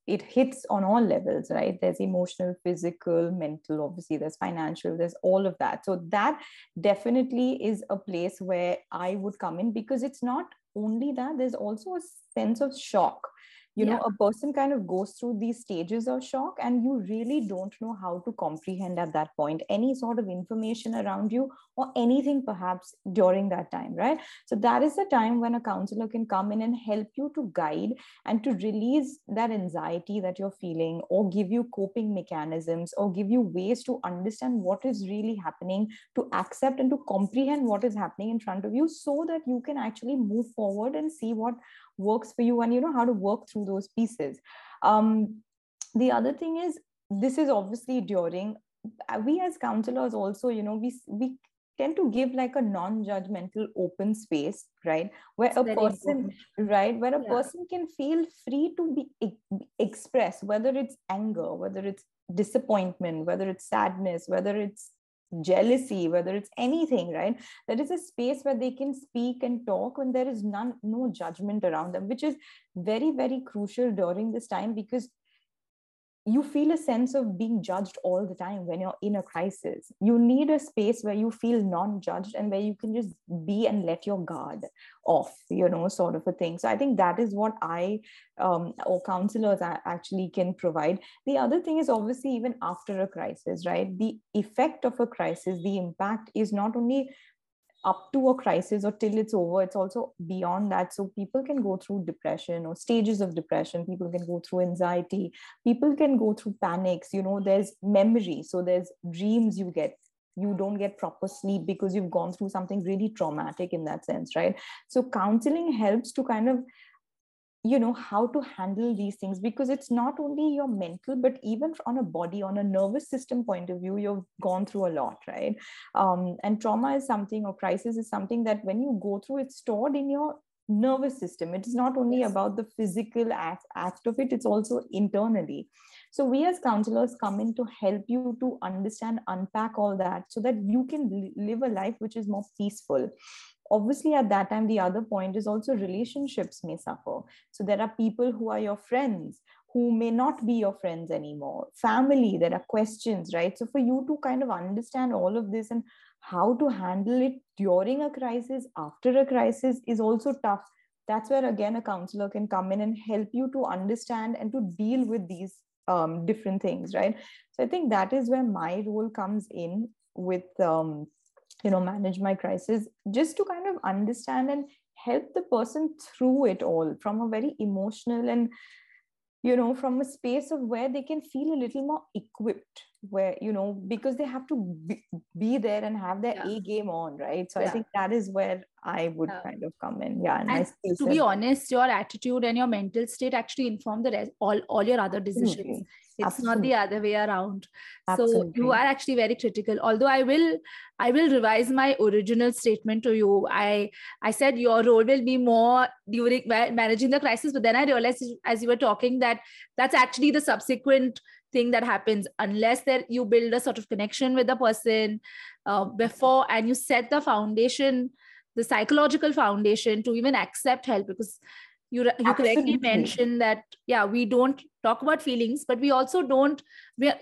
it hits on all levels right? There's emotional physical mental obviously there's financial there's all of that. So that definitely is a place where i would come in because it's not only that there's also a sense of shock you know a person kind of goes through these stages of shock and you really don't know how to comprehend at that point any sort of information around you or anything perhaps during that time right? So that is the time when a counselor can come in and help you to guide and to release that anxiety that you're feeling or give you coping mechanisms or give you ways to understand what is really happening to accept and to comprehend what is happening in front of you so that you can actually move forward and see what works for you and you know how to work through those pieces um, the other thing is this is obviously during uh, we as counselors also you know we we tend to give like a non-judgmental open space right where a person important. right where a yeah. person can feel free to be e- express whether it's anger whether it's disappointment whether it's sadness whether it's jealousy whether it's anything right? There is a space where they can speak and talk when there is none no judgment around them which is very very crucial during this time because you feel a sense of being judged all the time when you're in a crisis. You need a space where you feel non judged and where you can just be and let your guard off, you know, sort of a thing. So I think that is what I um, or counselors actually can provide. The other thing is obviously, even after a crisis, right? The effect of a crisis, the impact is not only up to a crisis or till it's over it's also beyond that. So people can go through depression or stages of depression. People can go through anxiety. People can go through panics. You know there's memory. So there's dreams you get. You don't get proper sleep because you've gone through something really traumatic in that sense right? So counseling helps to kind of you know how to handle these things because it's not only your mental but even on a body on a nervous system point of view you've gone through a lot right? Um, and trauma is something or crisis is something that when you go through it's stored in your nervous system. It is not only yes. about the physical act, act of it it's also internally. So we as counselors come in to help you to understand unpack all that so that you can live a life which is more peaceful obviously at that time the other point is also relationships may suffer. So there are people who are your friends who may not be your friends anymore. Family there are questions right? So for you to kind of understand all of this and how to handle it during a crisis after a crisis is also tough. That's where again a counselor can come in and help you to understand and to deal with these um, different things right? So i think that is where my role comes in with um, you know manage my crisis just to kind of understand and help the person through it all from a very emotional and you know from a space of where they can feel a little more equipped where you know because they have to be, be there and have their yeah. a game on right so yeah. i think that is where i would yeah. kind of come in yeah and, and to be honest your attitude and your mental state actually inform the rest all all your other decisions Absolutely. it's Absolutely. not the other way around Absolutely. so you are actually very critical although i will i will revise my original statement to you i i said your role will be more during managing the crisis but then i realized as you were talking that that's actually the subsequent thing that happens unless that you build a sort of connection with the person uh, before and you set the foundation the psychological foundation to even accept help because you you correctly mentioned that yeah we don't talk about feelings but we also don't we are,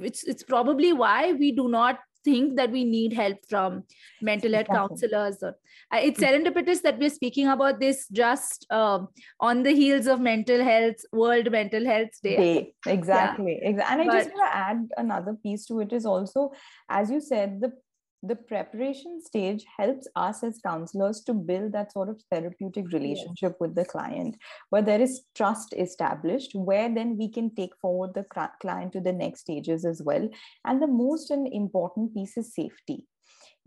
it's it's probably why we do not think that we need help from mental health exactly. counselors. Or, uh, it's hmm. serendipitous that we're speaking about this just uh, on the heels of Mental Health World Mental Health Day. Day. Exactly. Yeah. And I but, just want to add another piece to it is also, as you said, the the preparation stage helps us as counselors to build that sort of therapeutic relationship yes. with the client. Where there is trust established where then we can take forward the client to the next stages as well. And the most important piece is safety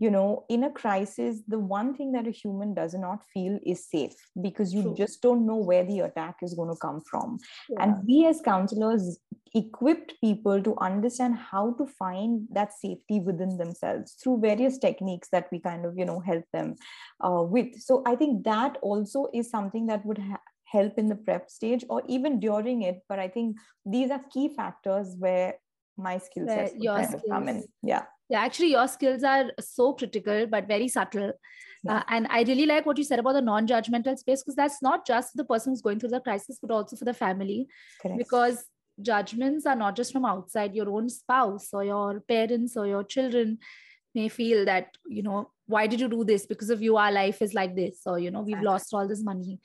you know in a crisis the one thing that a human does not feel is safe because you True. just don't know where the attack is going to come from. Yeah. and we as counselors equipped people to understand how to find that safety within themselves through various techniques that we kind of you know help them uh, with. So i think that also is something that would ha- help in the prep stage or even during it. But i think these are key factors where my skill sets kind of come in. yeah yeah actually your skills are so critical but very subtle yeah. uh, and i really like what you said about the non-judgmental space because that's not just the person who's going through the crisis but also for the family Correct. because judgments are not just from outside your own spouse or your parents or your children may feel that you know why did you do this because of you our life is like this or you know we've exactly. lost all this money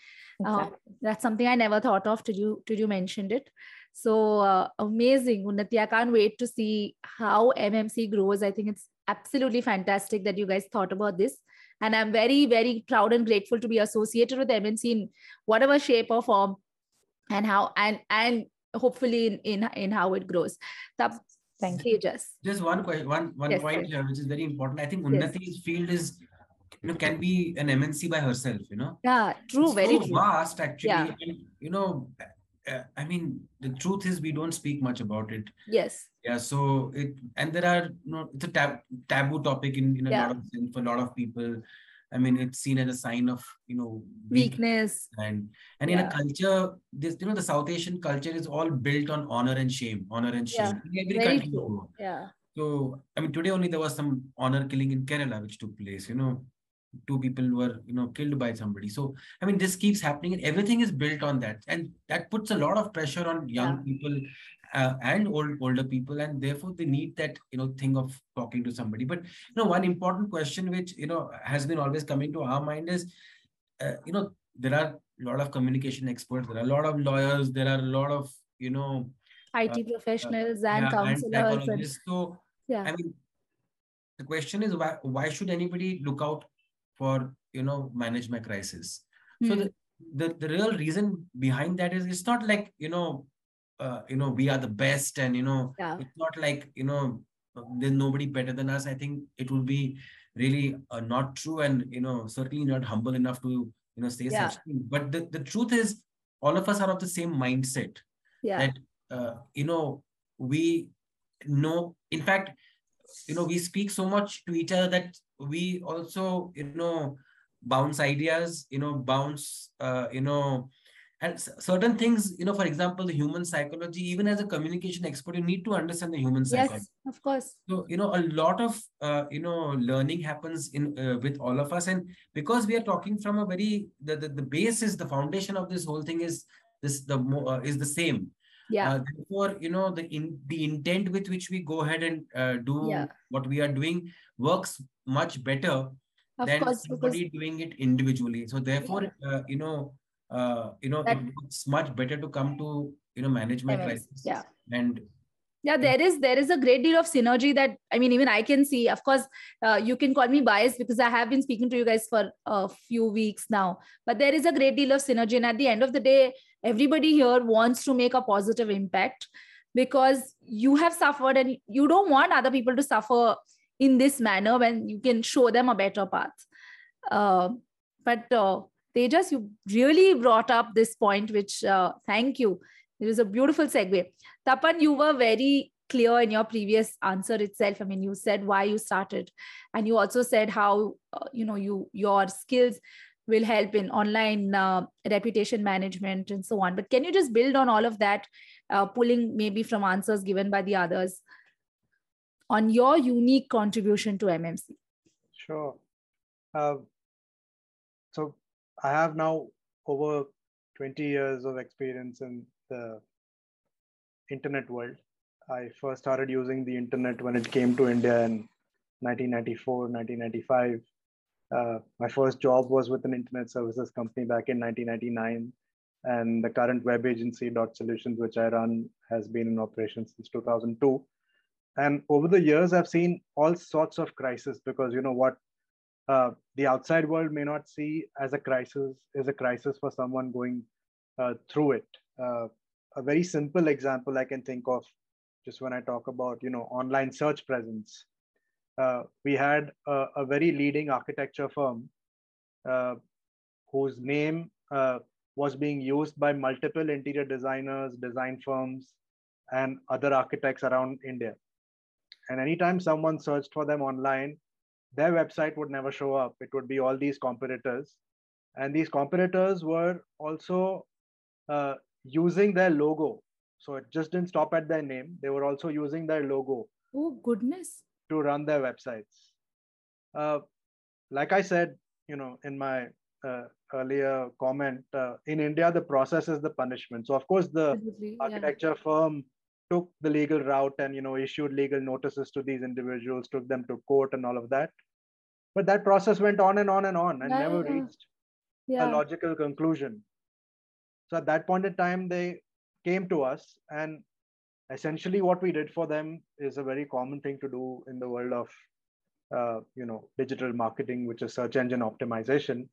uh, exactly. that's something i never thought of till you till you mentioned it so uh, amazing, Unnati. I can't wait to see how MMC grows. I think it's absolutely fantastic that you guys thought about this. And I'm very, very proud and grateful to be associated with MMC in whatever shape or form and how and and hopefully in in, in how it grows. Thank you. Just just one question, one one yes, point here, which is very important. I think Unnati's yes. field is you know can be an MNC by herself. You know. Yeah, true. It's very so true. vast actually. Yeah. And, you know, uh, I mean, the truth is we don't speak much about it. Yes. Yeah. So it and there are you know it's a tab, taboo topic in in a yeah. lot of sense for a lot of people. I mean, it's seen as a sign of you know weakness, and and yeah. in a culture, this you know the South Asian culture is all built on honor and shame, honor and shame. Yeah. Every Very country. True. Yeah. So I mean, today only there was some honor killing in Kerala which took place. You know, two people were you know killed by somebody. So i mean this keeps happening and everything is built on that. And that puts a lot of pressure on young yeah. people uh, and old older people. And therefore they need that you know thing of talking to somebody. But you know one important question which you know has been always coming to our mind is uh, you know there are a lot of communication experts. There are a lot of lawyers. There are a lot of you know it uh, professionals and yeah, counselors and, so yeah. I mean the question is why why should anybody look out for you know manage my crisis mm. so hmm. the, the the real reason behind that is it's not like you know uh, you know we are the best and you know yeah. it's not like you know there's nobody better than us i think it would be really uh, not true and you know certainly not humble enough to you know say yeah. such thing but the, the truth is all of us are of the same mindset yeah that uh, you know we know in fact you know we speak so much to each other that we also you know bounce ideas you know bounce uh, you know and certain things you know for example the human psychology even as a communication expert you need to understand the human psychology. yes of course. So you know a lot of uh, you know learning happens in uh, with all of us. And because we are talking from a very the, the the base is the foundation of this whole thing is this the uh, is the same yeah uh, therefore you know the in the intent with which we go ahead and uh, do Yeah. what we are doing works much better of than course because somebody doing it individually so therefore uh, you know uh, you know That- it's much better to come to you know management crisis yeah. and yeah there is there is a great deal of synergy that i mean even i can see of course uh, you can call me biased because i have been speaking to you guys for a few weeks now but there is a great deal of synergy and at the end of the day everybody here wants to make a positive impact because you have suffered and you don't want other people to suffer in this manner when you can show them a better path uh, but uh, Tejas, you really brought up this point, which uh, thank you. It was a beautiful segue. Tapan, you were very clear in your previous answer itself. I mean, you said why you started, and you also said how uh, you know you your skills will help in online uh, reputation management and so on. But can you just build on all of that, uh, pulling maybe from answers given by the others on your unique contribution to MMC? Sure. Uh, so I have now over 20 years of experience in the internet world. I first started using the internet when it came to India in 1994, 1995. Uh, my first job was with an internet services company back in 1999. And the current web agency Dot Solutions, which I run, has been in operation since 2002. And over the years, I've seen all sorts of crises because you know what uh, the outside world may not see as a crisis is a crisis for someone going uh, through it. A very simple example I can think of, just when I talk about you know online search presence. Uh, we had a, a, very leading architecture firm uh, whose name uh, was being used by multiple interior designers, design firms, and other architects around India. And anytime someone searched for them online, their website would never show up. It would be all these competitors. And these competitors were also uh, using their logo. So it just didn't stop at their name. They were also using their logo. Oh, goodness. To run their websites. Uh, like I said, you know, in my uh, earlier comment, uh, in India, the process is the punishment. So, of course, the yeah. architecture firm took the legal route and you know issued legal notices to these individuals took them to court and all of that but that process went on and on and on and yeah, never yeah. reached yeah. a logical conclusion so at that point in time they came to us and essentially what we did for them is a very common thing to do in the world of uh, you know digital marketing which is search engine optimization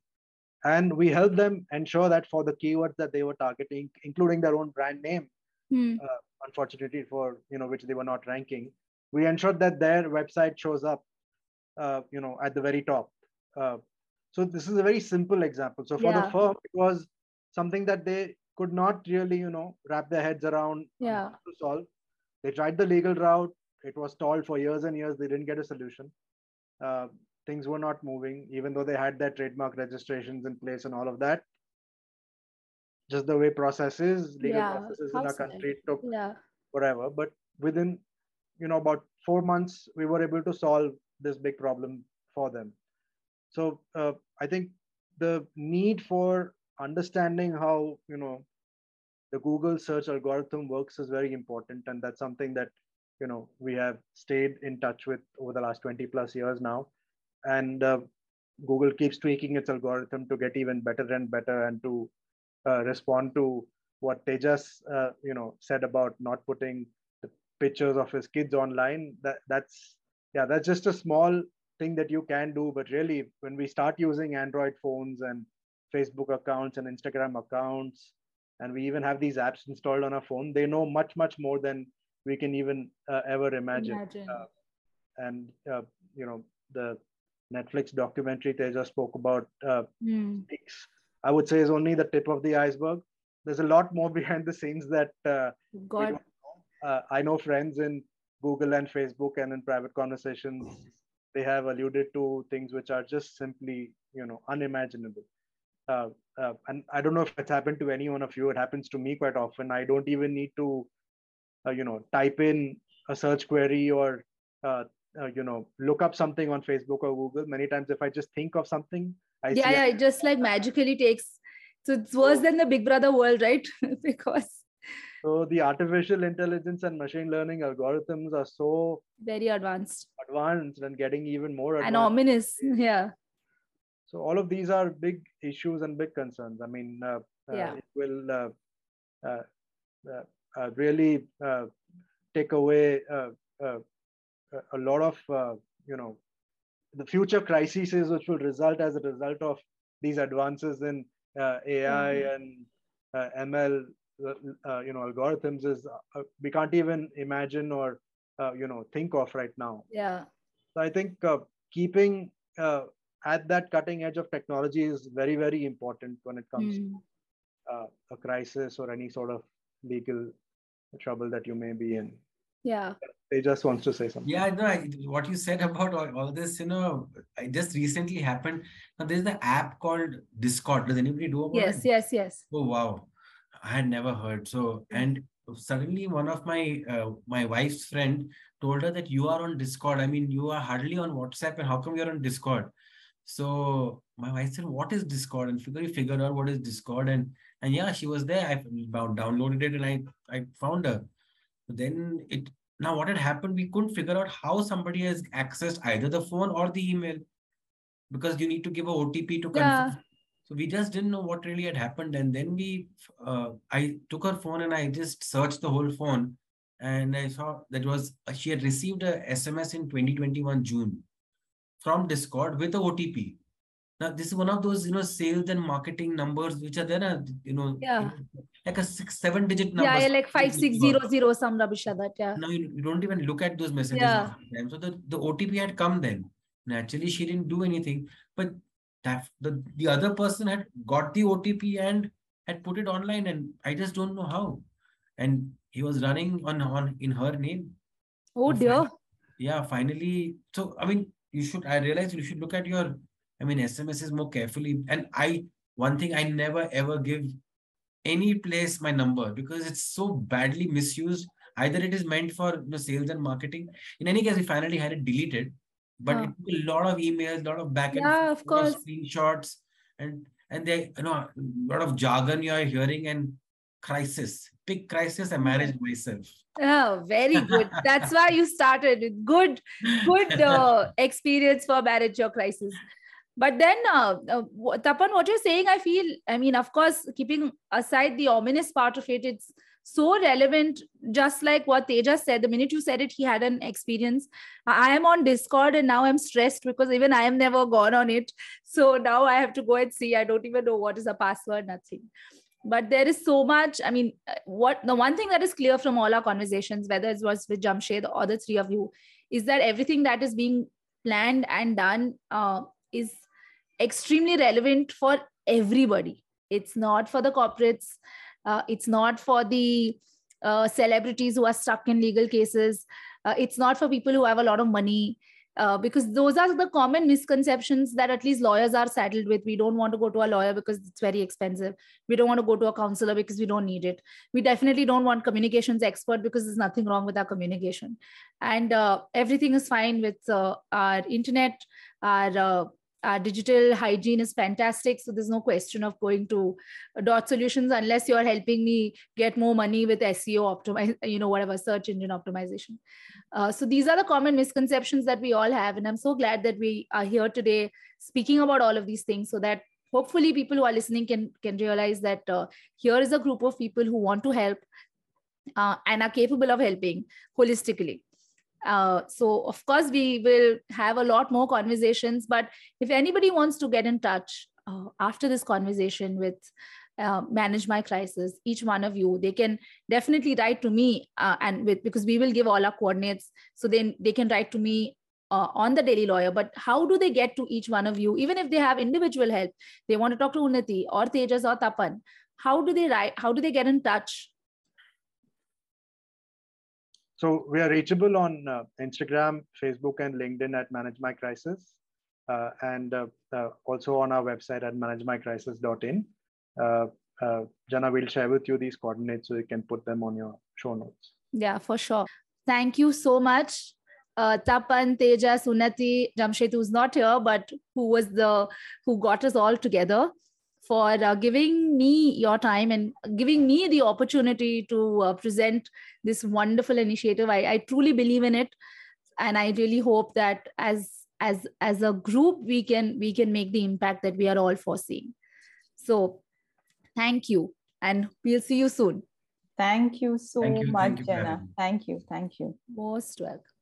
and we helped them ensure that for the keywords that they were targeting including their own brand name hmm. uh, unfortunately for you know which they were not ranking we ensured that their website shows up uh, you know at the very top uh, so this is a very simple example so for Yeah. the firm it was something that they could not really you know wrap their heads around Yeah. to solve. They tried the legal route. It was stalled for years and years. They didn't get a solution. Uh, things were not moving even though they had their trademark registrations in place and all of that. Just the way processes legal Yeah, processes in our country took Yeah. whatever but within you know about four months we were able to solve this big problem for them. So uh, i think the need for understanding how you know the google search algorithm works is very important and that's something that you know we have stayed in touch with over the last 20 plus years now. And uh, google keeps tweaking its algorithm to get even better and better and to uh, respond to what tejas uh, you know said about not putting the pictures of his kids online. That that's yeah that's just a small thing that you can do but really when we start using android phones and facebook accounts and instagram accounts and we even have these apps installed on our phone they know much much more than we can even uh, ever imagine, Imagine. Uh, and uh, you know the netflix documentary teja spoke about uh, Hmm. i would say is only the tip of the iceberg there's a lot more [LAUGHS] behind the scenes that uh, God. Uh, I know friends in Google and Facebook and in private conversations, they have alluded to things which are just simply, you know, unimaginable. Uh, uh, and I don't know if it's happened to any one of you. It happens to me quite often. I don't even need to, uh, you know, type in a search query or, uh, uh, you know, look up something on Facebook or Google. Many times, if I just think of something, I yeah, yeah, it just like magically takes. So it's worse than the Big Brother world, right? [LAUGHS] because so the artificial intelligence and machine learning algorithms are so very advanced, advanced, and getting even more advanced. And ominous, [LAUGHS] yeah. So all of these are big issues and big concerns. I mean, uh, uh yeah. it will uh, uh, really take away a lot of you know the future crises which will result as a result of these advances in uh, AI mm. and uh, ML, uh, you know, algorithms is we can't even imagine or you know think of right now. Yeah. So I think keeping at that cutting edge of technology is very very important when it comes mm. to uh, a crisis or any sort of legal trouble that you may be in. Yeah. Tejas wants to say something. Yeah no I, what you said about all, all, this you know i just recently happened. Now there's the app called discord. Does anybody do about yes it? yes yes. Oh wow. I had never heard. So and suddenly one of my uh, my wife's friend told her that you are on discord. I mean you are hardly on whatsapp and how come you're on discord so my wife said, "What is Discord?" And figure figured out what is Discord, and and yeah, she was there. I downloaded it and I I found her. But then it now what had happened? We couldn't figure out how somebody has accessed either the phone or the email because you need to give a OTP to confirm. Yeah. So we just didn't know what really had happened, and then we uh, I took her phone and I just searched the whole phone, and I saw that was she had received a SMS in 2021 June from Discord with the OTP. Now, this is one of those, you know, sales and marketing numbers which are there, you know, yeah. like a six, seven digit number. Yeah, yeah, like five, six, zero, zero, some rubbish like that. Yeah. Now you, you don't even look at those messages. Yeah. So the, the OTP had come then. Naturally, she didn't do anything, but that the, the other person had got the OTP and had put it online, and I just don't know how. And he was running on on in her name. Oh dear. Finally, yeah, finally. So I mean, you should i realize you should look at your i mean smss more carefully. And i one thing i never ever give any place my number because it's so badly misused. Either it is meant for you know, sales and marketing. In any case we finally had it deleted but it took a lot of emails a lot of back and yeah, of course. screenshots and and they you know a lot of jargon you are hearing and crisis big crisis i managed myself Oh, very good. That's why you started with good, good uh, [LAUGHS] experience for marriage or crisis. But then, uh, uh, Tapan, what you're saying, I feel, I mean, of course, keeping aside the ominous part of it, it's so relevant. Just like what Teja said, the minute you said it, he had an experience. I am on Discord and now I'm stressed because even I am never gone on it. So now I have to go and see. I don't even know what is the password, nothing but there is so much i mean uh, what the one thing that is clear from all our conversations whether it was with jamshed or the three of you is that everything that is being planned and done uh, is extremely relevant for everybody. It's not for the corporates uh, it's not for the uh, celebrities who are stuck in legal cases uh, it's not for people who have a lot of money uh, because those are the common misconceptions that at least lawyers are saddled with. We don't want to go to a lawyer because it's very expensive. We don't want to go to a counselor because we don't need it. We definitely don't want communications expert because there's nothing wrong with our communication, and uh, everything is fine with uh, our internet, our uh, digital hygiene is fantastic so there's no question of going to dot solutions unless you're helping me get more money with seo optimize you know whatever search engine optimization. Uh, so these are the common misconceptions that we all have and i'm so glad that we are here today speaking about all of these things so that hopefully people who are listening can can realize that uh, here is a group of people who want to help uh, and are capable of helping holistically uh, so of course we will have a lot more conversations but if anybody wants to get in touch uh, after this conversation with uh, manage my crisis each one of you they can definitely write to me uh, and with because we will give all our coordinates so then they can write to me uh, on the daily lawyer. But how do they get to each one of you? Even if they have individual help they want to talk to Unnati or tejas or tapan how do they write how do they get in touch so we are reachable on uh, instagram facebook and linkedin at manage my crisis uh, and uh, uh also on our website at managemycrisis.in uh, uh, jana will share with you these coordinates so you can put them on your show notes. Yeah for sure. Thank you so much. Uh, Tapan, Tejas, Unnati, Jamshed, who's not here, but who was the who got us all together for uh, giving me your time and giving me the opportunity to uh, present this wonderful initiative. I, I truly believe in it, and I really hope that as as as a group we can we can make the impact that we are all foreseeing. So, thank you, and we'll see you soon. Thank you so thank you, much, thank you, Jenna. Thank you. Thank you. Most welcome.